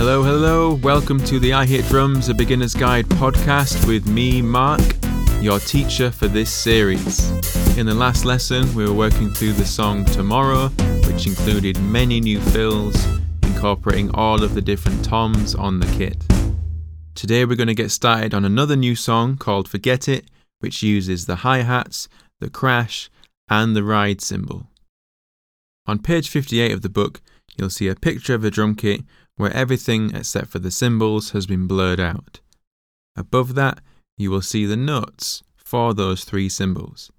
Hello, hello. Welcome to the I Hit Drums, a beginner's guide podcast with me, Mark, your teacher for this series. In the last lesson, we were working through the song Tomorrow, which included many new fills, incorporating all of the different toms on the kit. Today, we're going to get started on another new song called Forget It, which uses the hi hats, the crash, and the ride cymbal. On page 58 of the book, you'll see a picture of a drum kit where everything except for the cymbals has been blurred out. Above that, you will see the notes for those three cymbals.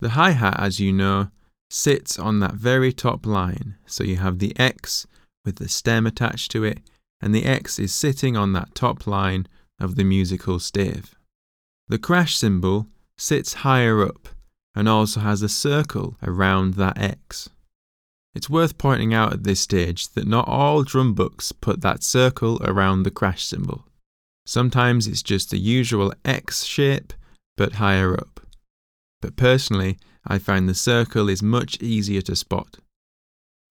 The hi hat, as you know, sits on that very top line, so you have the X with the stem attached to it, and the X is sitting on that top line of the musical stave. The crash cymbal sits higher up and also has a circle around that X. It's worth pointing out at this stage that not all drum books put that circle around the crash cymbal. Sometimes it's just the usual X shape, but higher up. But personally, I find the circle is much easier to spot.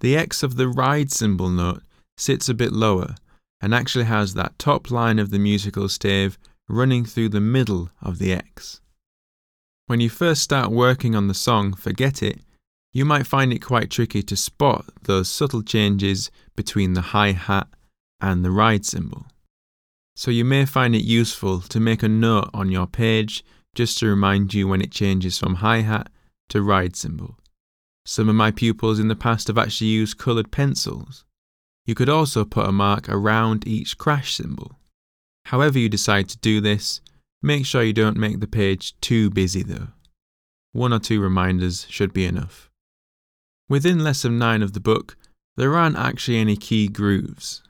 The X of the ride cymbal note sits a bit lower and actually has that top line of the musical stave running through the middle of the X. When you first start working on the song Forget It, you might find it quite tricky to spot those subtle changes between the hi hat and the ride cymbal. So you may find it useful to make a note on your page just to remind you when it changes from hi hat to ride cymbal. Some of my pupils in the past have actually used coloured pencils. You could also put a mark around each crash cymbal. However, you decide to do this, make sure you don't make the page too busy though. One or two reminders should be enough. Within lesson 9 of the book, there aren't actually any key grooves.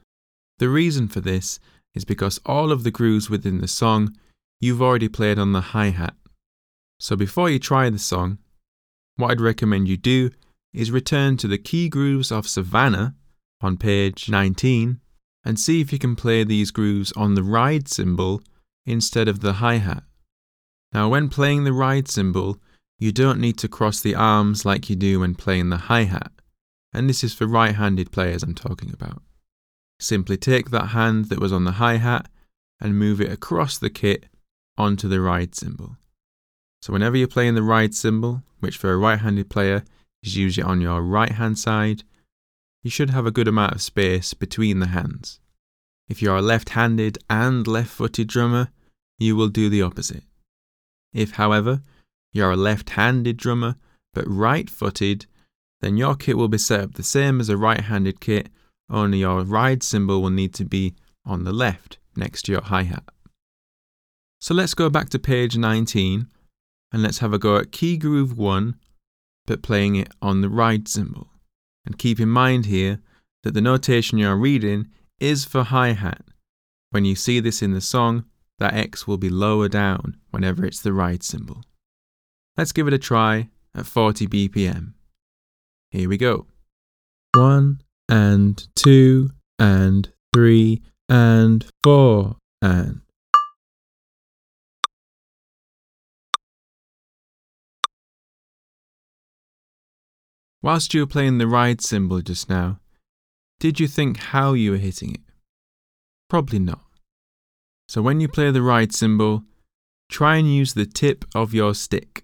The reason for this is because all of the grooves within the song you've already played on the hi hat. So before you try the song, what I'd recommend you do is return to the key grooves of Savannah on page 19 and see if you can play these grooves on the ride cymbal instead of the hi hat. Now, when playing the ride cymbal, you don't need to cross the arms like you do when playing the hi hat, and this is for right handed players I'm talking about. Simply take that hand that was on the hi hat and move it across the kit onto the ride cymbal. So, whenever you're playing the ride cymbal, which for a right handed player is usually on your right hand side, you should have a good amount of space between the hands. If you are a left handed and left footed drummer, you will do the opposite. If, however, you're a left handed drummer, but right footed, then your kit will be set up the same as a right handed kit, only your ride cymbal will need to be on the left next to your hi hat. So let's go back to page 19 and let's have a go at key groove 1, but playing it on the ride cymbal. And keep in mind here that the notation you're reading is for hi hat. When you see this in the song, that X will be lower down whenever it's the ride cymbal. Let's give it a try at 40 BPM. Here we go. One and two and three and four and. Whilst you were playing the ride cymbal just now, did you think how you were hitting it? Probably not. So when you play the ride cymbal, try and use the tip of your stick.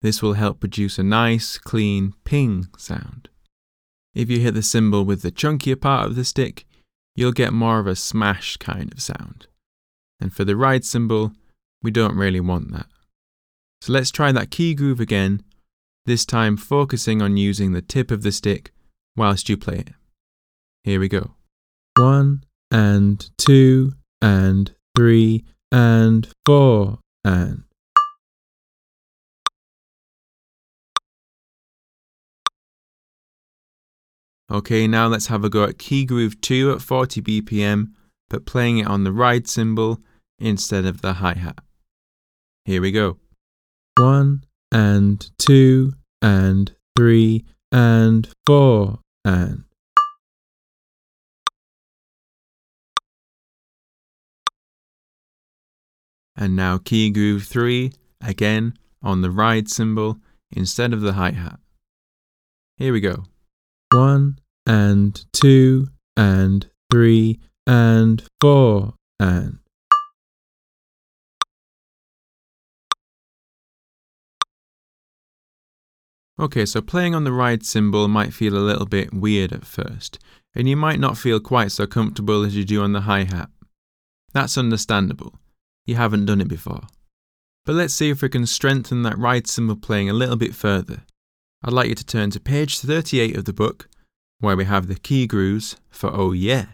This will help produce a nice, clean ping sound. If you hit the cymbal with the chunkier part of the stick, you'll get more of a smash kind of sound. And for the ride cymbal, we don't really want that. So let's try that key groove again, this time focusing on using the tip of the stick whilst you play it. Here we go. One and two and three and four and. Okay, now let's have a go at key groove 2 at 40 BPM, but playing it on the ride cymbal instead of the hi hat. Here we go. One and two and three and four and. And now key groove 3, again on the ride cymbal instead of the hi hat. Here we go. One and two and three and four and. Okay, so playing on the ride cymbal might feel a little bit weird at first, and you might not feel quite so comfortable as you do on the hi hat. That's understandable. You haven't done it before. But let's see if we can strengthen that ride cymbal playing a little bit further. I'd like you to turn to page 38 of the book, where we have the key grooves for Oh Yeah.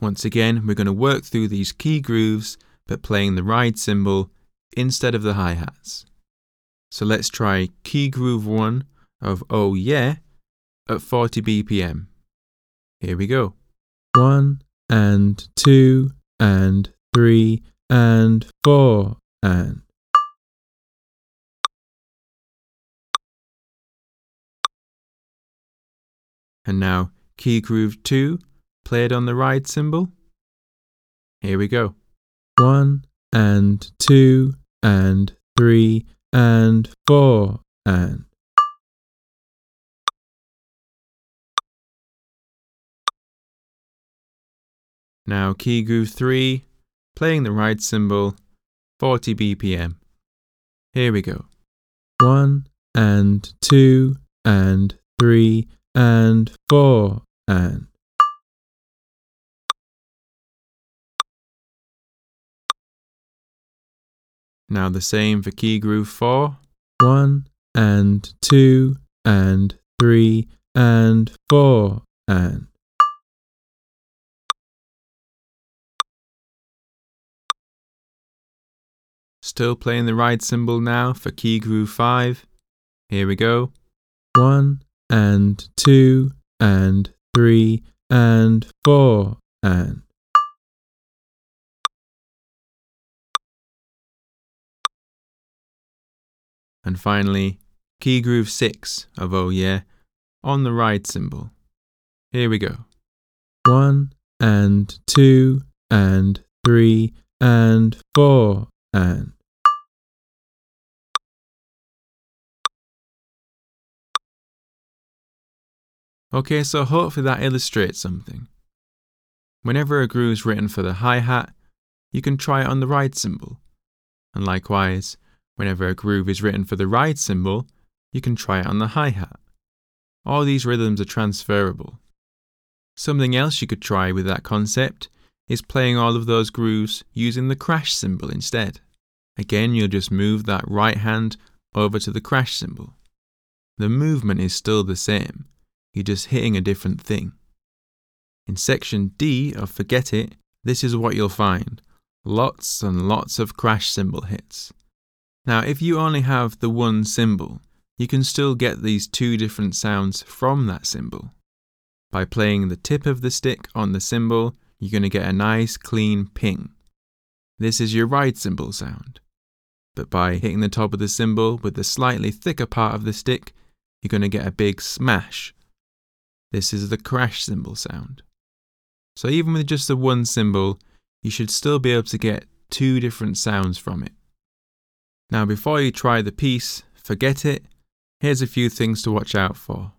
Once again, we're going to work through these key grooves, but playing the ride cymbal instead of the hi hats. So let's try key groove 1 of Oh Yeah at 40 BPM. Here we go. 1 and 2 and 3 and 4 and. And now key groove 2 played on the ride cymbal. Here we go. 1 and 2 and 3 and 4 and. Now key groove 3, playing the ride cymbal, 40 BPM. Here we go. 1 and 2 and 3 and 4 and. Now the same for key groove 4. 1 and 2 and 3 and 4 and. Still playing the ride cymbal now for key groove 5. Here we go. 1 and 2 and 3 and 4 and. And finally, key groove 6 of Oh Yeah on the ride cymbal. Here we go. 1 and 2 and 3 and 4 and. Okay, so hopefully that illustrates something. Whenever a groove is written for the hi hat, you can try it on the ride cymbal. And likewise, Whenever a groove is written for the ride cymbal, you can try it on the hi hat. All these rhythms are transferable. Something else you could try with that concept is playing all of those grooves using the crash cymbal instead. Again, you'll just move that right hand over to the crash cymbal. The movement is still the same, you're just hitting a different thing. In section D of Forget It, this is what you'll find lots and lots of crash cymbal hits. Now, if you only have the one cymbal, you can still get these two different sounds from that cymbal. By playing the tip of the stick on the cymbal, you're going to get a nice clean ping. This is your ride cymbal sound. But by hitting the top of the cymbal with the slightly thicker part of the stick, you're going to get a big smash. This is the crash cymbal sound. So even with just the one cymbal, you should still be able to get two different sounds from it. Now, before you try the piece, forget it, here's a few things to watch out for.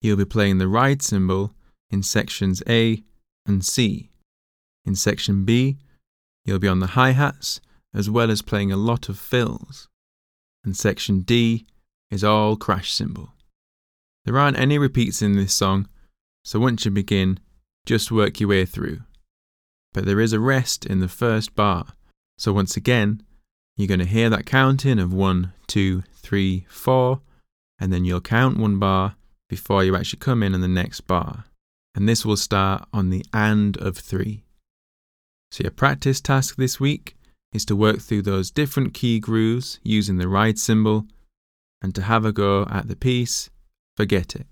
You'll be playing the ride cymbal in sections A and C. In section B, you'll be on the hi hats as well as playing a lot of fills. And section D is all crash cymbal. There aren't any repeats in this song, so once you begin, just work your way through. But there is a rest in the first bar, so once again, you're going to hear that counting of one, two, three, four, and then you'll count one bar before you actually come in on the next bar. And this will start on the and of three. So, your practice task this week is to work through those different key grooves using the ride cymbal and to have a go at the piece, forget it.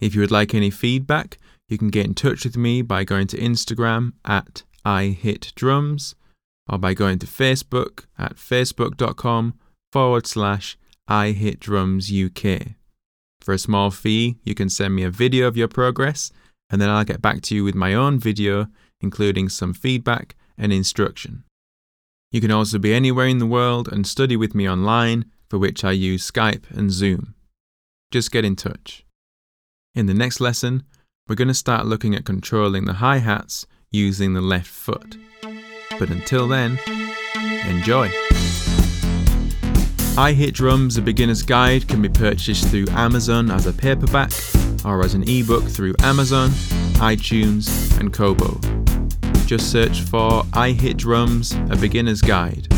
If you would like any feedback, you can get in touch with me by going to Instagram at ihitdrums or by going to Facebook at facebook.com forward slash I Hit Drums UK. For a small fee, you can send me a video of your progress, and then I'll get back to you with my own video, including some feedback and instruction. You can also be anywhere in the world and study with me online, for which I use Skype and Zoom. Just get in touch. In the next lesson, we're going to start looking at controlling the hi hats using the left foot. But until then, enjoy. I Hit Drums, a beginner's guide, can be purchased through Amazon as a paperback or as an ebook through Amazon, iTunes, and Kobo. Just search for I Hit Drums, a beginner's guide.